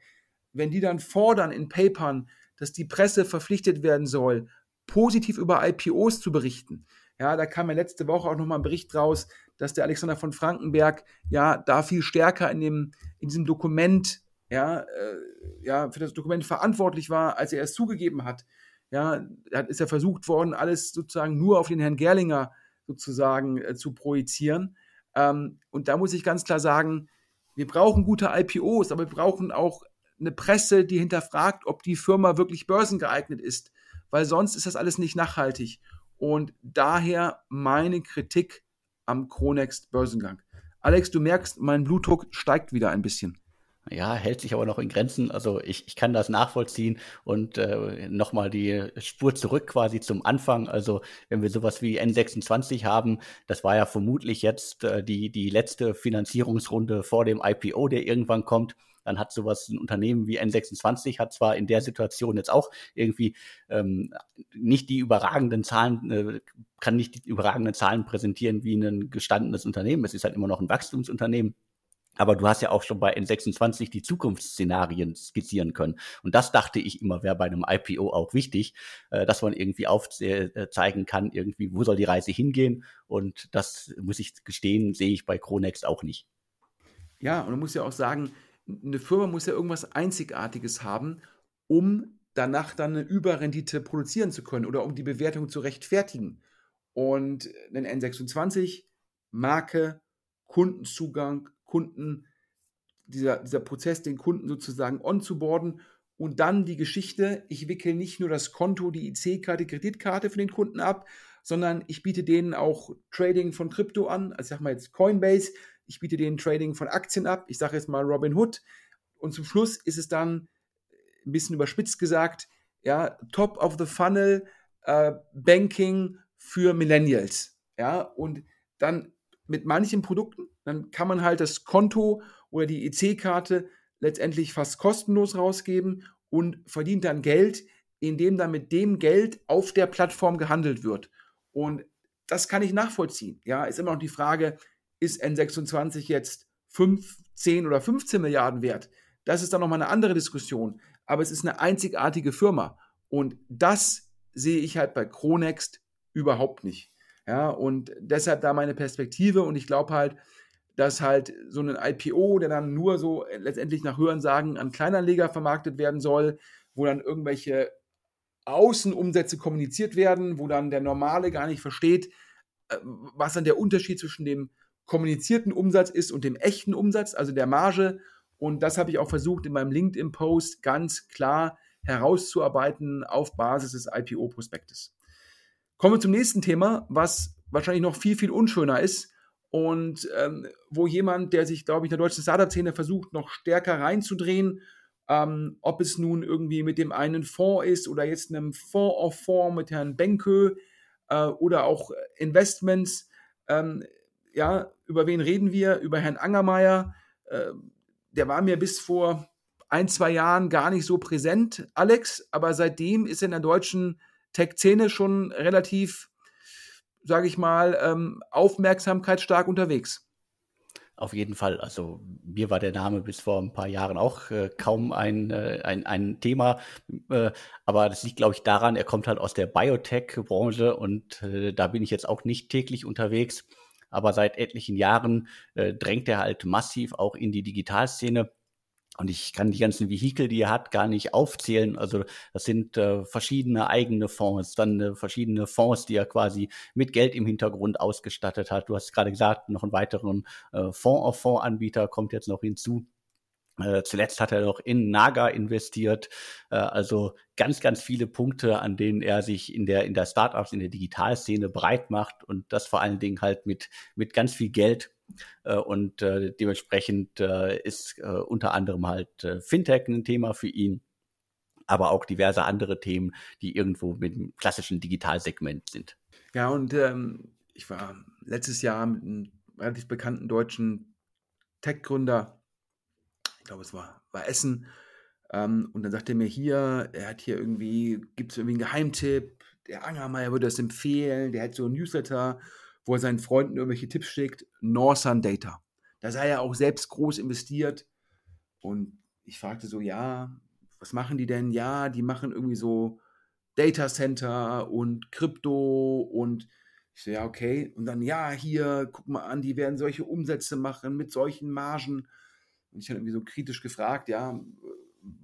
wenn die dann fordern in Papern, dass die Presse verpflichtet werden soll, positiv über IPOs zu berichten. Ja, da kam ja letzte Woche auch nochmal ein Bericht raus, dass der Alexander von Frankenberg ja da viel stärker in, dem, in diesem Dokument, ja, äh, ja, für das Dokument verantwortlich war, als er es zugegeben hat. Ja, ist ja versucht worden, alles sozusagen nur auf den Herrn Gerlinger sozusagen äh, zu projizieren. Ähm, und da muss ich ganz klar sagen, wir brauchen gute IPOs, aber wir brauchen auch eine Presse, die hinterfragt, ob die Firma wirklich börsengeeignet ist, weil sonst ist das alles nicht nachhaltig. Und daher meine Kritik am Kronext Börsengang. Alex, du merkst, mein Blutdruck steigt wieder ein bisschen. Ja, hält sich aber noch in Grenzen. Also ich, ich kann das nachvollziehen und äh, nochmal die Spur zurück quasi zum Anfang. Also wenn wir sowas wie N26 haben, das war ja vermutlich jetzt äh, die, die letzte Finanzierungsrunde vor dem IPO, der irgendwann kommt dann hat sowas ein Unternehmen wie N26 hat zwar in der Situation jetzt auch irgendwie ähm, nicht die überragenden Zahlen, äh, kann nicht die überragenden Zahlen präsentieren wie ein gestandenes Unternehmen. Es ist halt immer noch ein Wachstumsunternehmen. Aber du hast ja auch schon bei N26 die Zukunftsszenarien skizzieren können. Und das dachte ich immer, wäre bei einem IPO auch wichtig, äh, dass man irgendwie aufzeigen kann, irgendwie, wo soll die Reise hingehen. Und das muss ich gestehen, sehe ich bei Kronext auch nicht. Ja, und man muss ja auch sagen, eine Firma muss ja irgendwas Einzigartiges haben, um danach dann eine Überrendite produzieren zu können oder um die Bewertung zu rechtfertigen. Und ein N26, Marke, Kundenzugang, Kunden, dieser, dieser Prozess, den Kunden sozusagen onzuboarden und dann die Geschichte, ich wickel nicht nur das Konto, die IC-Karte, Kreditkarte für den Kunden ab, sondern ich biete denen auch Trading von Krypto an, also ich sag mal jetzt Coinbase, ich biete denen Trading von Aktien ab, ich sage jetzt mal Robin Hood. Und zum Schluss ist es dann, ein bisschen überspitzt gesagt, ja, Top of the Funnel äh, Banking für Millennials. Ja, und dann mit manchen Produkten, dann kann man halt das Konto oder die EC-Karte letztendlich fast kostenlos rausgeben und verdient dann Geld, indem dann mit dem Geld auf der Plattform gehandelt wird. Und das kann ich nachvollziehen. Ja, ist immer noch die Frage, ist N26 jetzt 5, 10 oder 15 Milliarden wert? Das ist dann nochmal eine andere Diskussion. Aber es ist eine einzigartige Firma. Und das sehe ich halt bei Chronext überhaupt nicht. Ja, und deshalb da meine Perspektive und ich glaube halt, dass halt so ein IPO, der dann nur so letztendlich nach Hörensagen an Kleinanleger vermarktet werden soll, wo dann irgendwelche Außenumsätze kommuniziert werden, wo dann der Normale gar nicht versteht, äh, was dann der Unterschied zwischen dem kommunizierten Umsatz ist und dem echten Umsatz, also der Marge. Und das habe ich auch versucht in meinem LinkedIn-Post ganz klar herauszuarbeiten auf Basis des IPO-Prospektes. Kommen wir zum nächsten Thema, was wahrscheinlich noch viel, viel unschöner ist und ähm, wo jemand, der sich, glaube ich, in der deutschen Startup-Szene versucht, noch stärker reinzudrehen, ähm, ob es nun irgendwie mit dem einen Fonds ist oder jetzt einem Fonds of Fonds mit Herrn Benkö äh, oder auch Investments. Ähm, ja, über wen reden wir? Über Herrn Angermeier. Äh, der war mir bis vor ein, zwei Jahren gar nicht so präsent, Alex, aber seitdem ist er in der deutschen Tech-Szene schon relativ, sage ich mal, ähm, aufmerksamkeitsstark unterwegs. Auf jeden Fall. Also mir war der Name bis vor ein paar Jahren auch äh, kaum ein, äh, ein, ein Thema. Äh, aber das liegt, glaube ich, daran, er kommt halt aus der Biotech-Branche und äh, da bin ich jetzt auch nicht täglich unterwegs. Aber seit etlichen Jahren äh, drängt er halt massiv auch in die Digitalszene. Und ich kann die ganzen Vehikel, die er hat, gar nicht aufzählen. Also das sind äh, verschiedene eigene Fonds, dann äh, verschiedene Fonds, die er quasi mit Geld im Hintergrund ausgestattet hat. Du hast gerade gesagt, noch einen weiteren äh, Fonds-of-Fonds-Anbieter kommt jetzt noch hinzu. Äh, zuletzt hat er noch in Naga investiert. Äh, also ganz, ganz viele Punkte, an denen er sich in der, in der Startups, in der Digitalszene breit macht und das vor allen Dingen halt mit, mit ganz viel Geld und äh, dementsprechend äh, ist unter anderem halt Fintech ein Thema für ihn, aber auch diverse andere Themen, die irgendwo mit dem klassischen Digitalsegment sind. Ja, und ähm, ich war letztes Jahr mit einem relativ bekannten deutschen Tech-Gründer, ich glaube, es war, war Essen, ähm, und dann sagte er mir hier, er hat hier irgendwie, gibt es irgendwie einen Geheimtipp, der Angermeier würde das empfehlen, der hat so ein Newsletter wo er seinen Freunden irgendwelche Tipps schickt, Northern Data. Da sei er auch selbst groß investiert. Und ich fragte so, ja, was machen die denn? Ja, die machen irgendwie so Data Center und Krypto und ich so, ja, okay. Und dann, ja, hier, guck mal an, die werden solche Umsätze machen mit solchen Margen. Und ich habe irgendwie so kritisch gefragt, ja,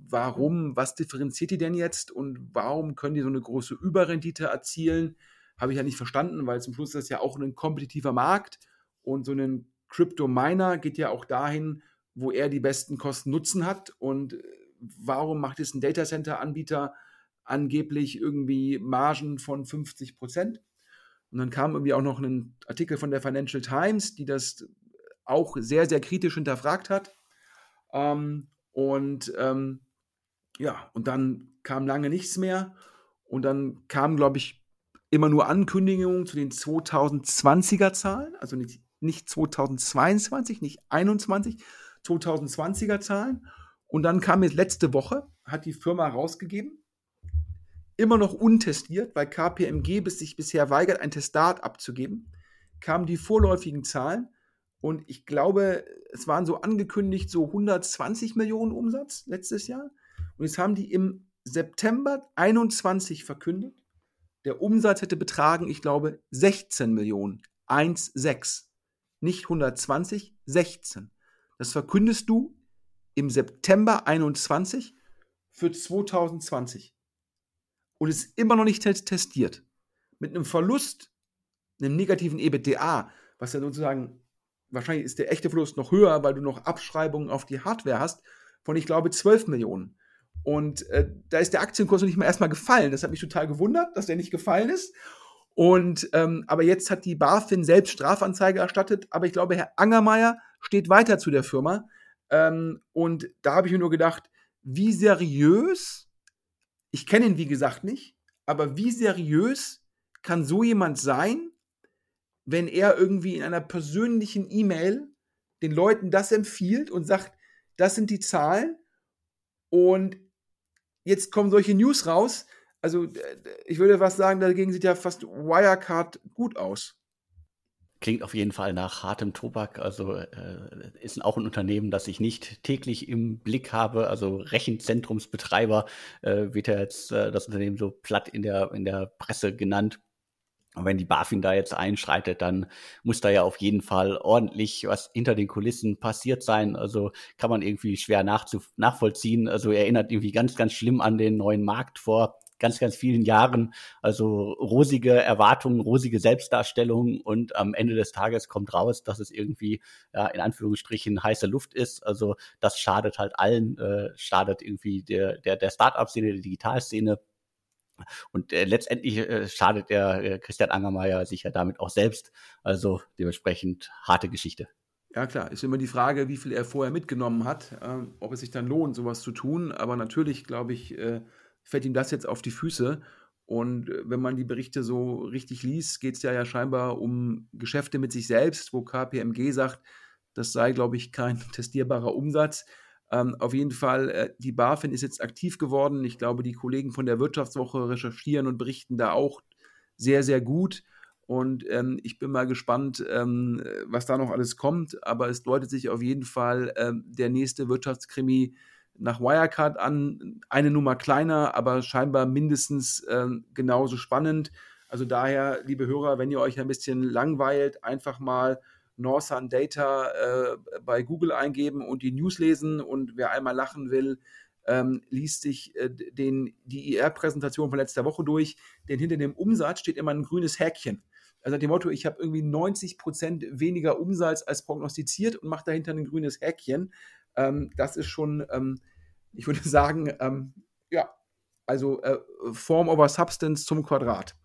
warum, was differenziert die denn jetzt und warum können die so eine große Überrendite erzielen? Habe ich ja nicht verstanden, weil zum Schluss ist das ja auch ein kompetitiver Markt und so ein Crypto-Miner geht ja auch dahin, wo er die besten Kosten-Nutzen hat und äh, warum macht jetzt ein Datacenter-Anbieter angeblich irgendwie Margen von 50 Prozent? Und dann kam irgendwie auch noch ein Artikel von der Financial Times, die das auch sehr, sehr kritisch hinterfragt hat. Ähm, und ähm, ja, und dann kam lange nichts mehr. Und dann kam, glaube ich, immer nur Ankündigungen zu den 2020er Zahlen, also nicht, nicht 2022, nicht 21, 2020er Zahlen. Und dann kam jetzt letzte Woche, hat die Firma rausgegeben, immer noch untestiert, weil KPMG bis sich bisher weigert, ein Testat abzugeben, kamen die vorläufigen Zahlen. Und ich glaube, es waren so angekündigt so 120 Millionen Umsatz letztes Jahr. Und jetzt haben die im September 21 verkündet, der Umsatz hätte betragen, ich glaube, 16 Millionen. 1,6. Nicht 120, 16. Das verkündest du im September 21 für 2020. Und ist immer noch nicht testiert. Mit einem Verlust, einem negativen EBITDA, was ja sozusagen, wahrscheinlich ist der echte Verlust noch höher, weil du noch Abschreibungen auf die Hardware hast, von ich glaube 12 Millionen. Und äh, da ist der Aktienkurs noch nicht mal erstmal gefallen. Das hat mich total gewundert, dass der nicht gefallen ist. Und ähm, aber jetzt hat die BaFin selbst Strafanzeige erstattet. Aber ich glaube, Herr Angermeier steht weiter zu der Firma. Ähm, und da habe ich mir nur gedacht, wie seriös ich kenne ihn wie gesagt nicht, aber wie seriös kann so jemand sein, wenn er irgendwie in einer persönlichen E-Mail den Leuten das empfiehlt und sagt, das sind die Zahlen und jetzt kommen solche News raus. Also ich würde was sagen, dagegen sieht ja fast Wirecard gut aus. Klingt auf jeden Fall nach hartem Tobak. Also äh, ist auch ein Unternehmen, das ich nicht täglich im Blick habe. Also Rechenzentrumsbetreiber äh, wird ja jetzt äh, das Unternehmen so platt in der, in der Presse genannt. Und wenn die BaFin da jetzt einschreitet, dann muss da ja auf jeden Fall ordentlich was hinter den Kulissen passiert sein. Also kann man irgendwie schwer nachvollziehen. Also erinnert irgendwie ganz, ganz schlimm an den neuen Markt vor ganz, ganz vielen Jahren. Also rosige Erwartungen, rosige Selbstdarstellung und am Ende des Tages kommt raus, dass es irgendwie ja, in Anführungsstrichen heiße Luft ist. Also das schadet halt allen, äh, schadet irgendwie der, der, der Start-up-Szene, der Digitalszene. Und äh, letztendlich äh, schadet der äh, Christian Angermeier sich ja damit auch selbst. Also dementsprechend harte Geschichte. Ja, klar, ist immer die Frage, wie viel er vorher mitgenommen hat, äh, ob es sich dann lohnt, sowas zu tun. Aber natürlich, glaube ich, äh, fällt ihm das jetzt auf die Füße. Und äh, wenn man die Berichte so richtig liest, geht es ja, ja scheinbar um Geschäfte mit sich selbst, wo KPMG sagt, das sei, glaube ich, kein testierbarer Umsatz. Ähm, auf jeden Fall, äh, die BaFin ist jetzt aktiv geworden. Ich glaube, die Kollegen von der Wirtschaftswoche recherchieren und berichten da auch sehr, sehr gut. Und ähm, ich bin mal gespannt, ähm, was da noch alles kommt. Aber es deutet sich auf jeden Fall ähm, der nächste Wirtschaftskrimi nach Wirecard an. Eine Nummer kleiner, aber scheinbar mindestens äh, genauso spannend. Also daher, liebe Hörer, wenn ihr euch ein bisschen langweilt, einfach mal Northern Data äh, bei Google eingeben und die News lesen. Und wer einmal lachen will, ähm, liest sich äh, den, die IR-Präsentation von letzter Woche durch. Denn hinter dem Umsatz steht immer ein grünes Häkchen. Also dem Motto, ich habe irgendwie 90 Prozent weniger Umsatz als prognostiziert und mache dahinter ein grünes Häkchen. Ähm, das ist schon ähm, ich würde sagen, ähm, ja, also äh, Form over Substance zum Quadrat.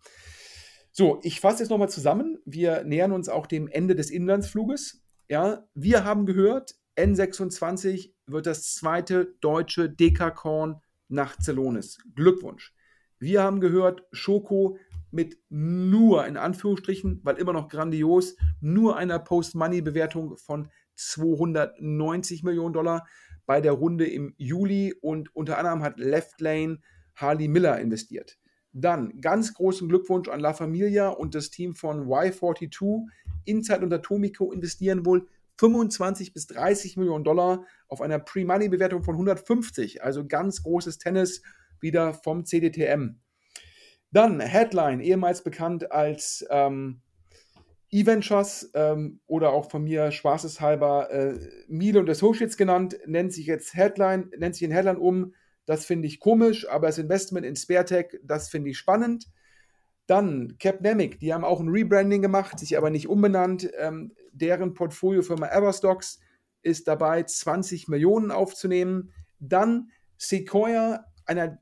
So, ich fasse jetzt nochmal zusammen. Wir nähern uns auch dem Ende des Inlandsfluges. Ja, wir haben gehört, N26 wird das zweite deutsche Dekakorn nach Zelonis. Glückwunsch. Wir haben gehört, Schoko mit nur, in Anführungsstrichen, weil immer noch grandios, nur einer Post-Money-Bewertung von 290 Millionen Dollar bei der Runde im Juli und unter anderem hat Left Lane Harley Miller investiert. Dann ganz großen Glückwunsch an La Familia und das Team von Y42. Inside und Atomico investieren wohl 25 bis 30 Millionen Dollar auf einer Pre-Money-Bewertung von 150. Also ganz großes Tennis wieder vom CDTM. Dann Headline, ehemals bekannt als ähm, E-Ventures ähm, oder auch von mir spaßeshalber äh, Miele und Associates genannt, nennt sich jetzt Headline, nennt sich in Headline um. Das finde ich komisch, aber das Investment in SpareTech, das finde ich spannend. Dann Capnemic, die haben auch ein Rebranding gemacht, sich aber nicht umbenannt. Ähm, deren Portfoliofirma Everstocks ist dabei, 20 Millionen aufzunehmen. Dann Sequoia, einer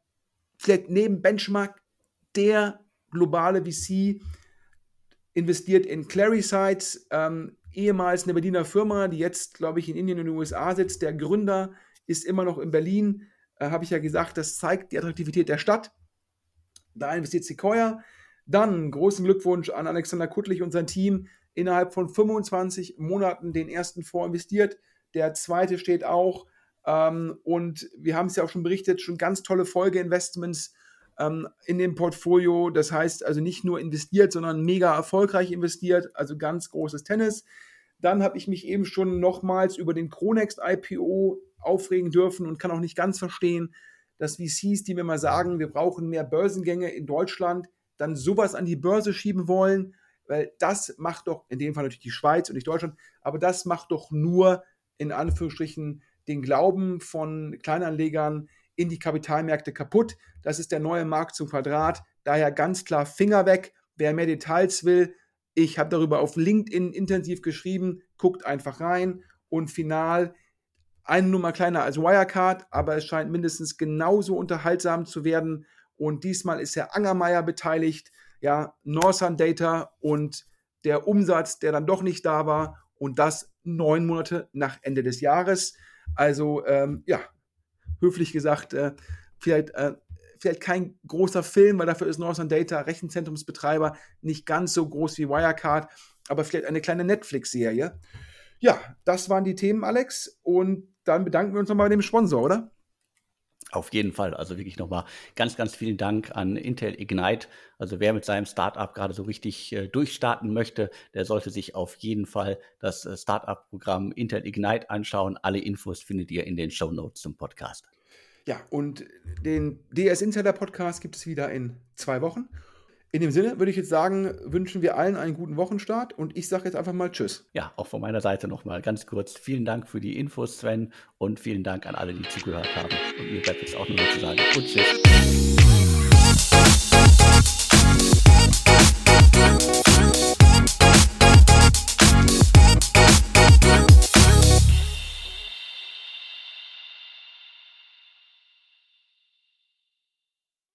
vielleicht neben Benchmark der globale VC, investiert in Clarisites, ähm, ehemals eine Berliner Firma, die jetzt, glaube ich, in Indien und den USA sitzt. Der Gründer ist immer noch in Berlin. Äh, Habe ich ja gesagt, das zeigt die Attraktivität der Stadt. Da investiert Sequoia. Dann großen Glückwunsch an Alexander Kuttlich und sein Team. Innerhalb von 25 Monaten den ersten Fonds investiert. Der zweite steht auch. Ähm, und wir haben es ja auch schon berichtet, schon ganz tolle Folgeinvestments ähm, in dem Portfolio. Das heißt also nicht nur investiert, sondern mega erfolgreich investiert, also ganz großes Tennis. Dann habe ich mich eben schon nochmals über den Chronext IPO aufregen dürfen und kann auch nicht ganz verstehen, dass VCs, die mir mal sagen, wir brauchen mehr Börsengänge in Deutschland, dann sowas an die Börse schieben wollen, weil das macht doch, in dem Fall natürlich die Schweiz und nicht Deutschland, aber das macht doch nur in Anführungsstrichen den Glauben von Kleinanlegern in die Kapitalmärkte kaputt. Das ist der neue Markt zum Quadrat. Daher ganz klar Finger weg. Wer mehr Details will, ich habe darüber auf LinkedIn intensiv geschrieben. Guckt einfach rein. Und final eine Nummer kleiner als Wirecard, aber es scheint mindestens genauso unterhaltsam zu werden. Und diesmal ist Herr Angermeier beteiligt, ja, Northern Data und der Umsatz, der dann doch nicht da war und das neun Monate nach Ende des Jahres. Also ähm, ja, höflich gesagt, äh, vielleicht äh, vielleicht kein großer Film, weil dafür ist Northern Data Rechenzentrumsbetreiber nicht ganz so groß wie Wirecard, aber vielleicht eine kleine Netflix-Serie. Ja, das waren die Themen, Alex. Und dann bedanken wir uns nochmal bei dem Sponsor, oder? Auf jeden Fall. Also wirklich nochmal ganz, ganz vielen Dank an Intel Ignite. Also wer mit seinem Startup gerade so richtig äh, durchstarten möchte, der sollte sich auf jeden Fall das äh, Startup-Programm Intel Ignite anschauen. Alle Infos findet ihr in den Show Notes zum Podcast. Ja, und den DS Insider Podcast gibt es wieder in zwei Wochen. In dem Sinne würde ich jetzt sagen, wünschen wir allen einen guten Wochenstart und ich sage jetzt einfach mal Tschüss. Ja, auch von meiner Seite nochmal ganz kurz. Vielen Dank für die Infos, Sven, und vielen Dank an alle, die zugehört haben. Und mir bleibt jetzt auch nur noch zu sagen und Tschüss.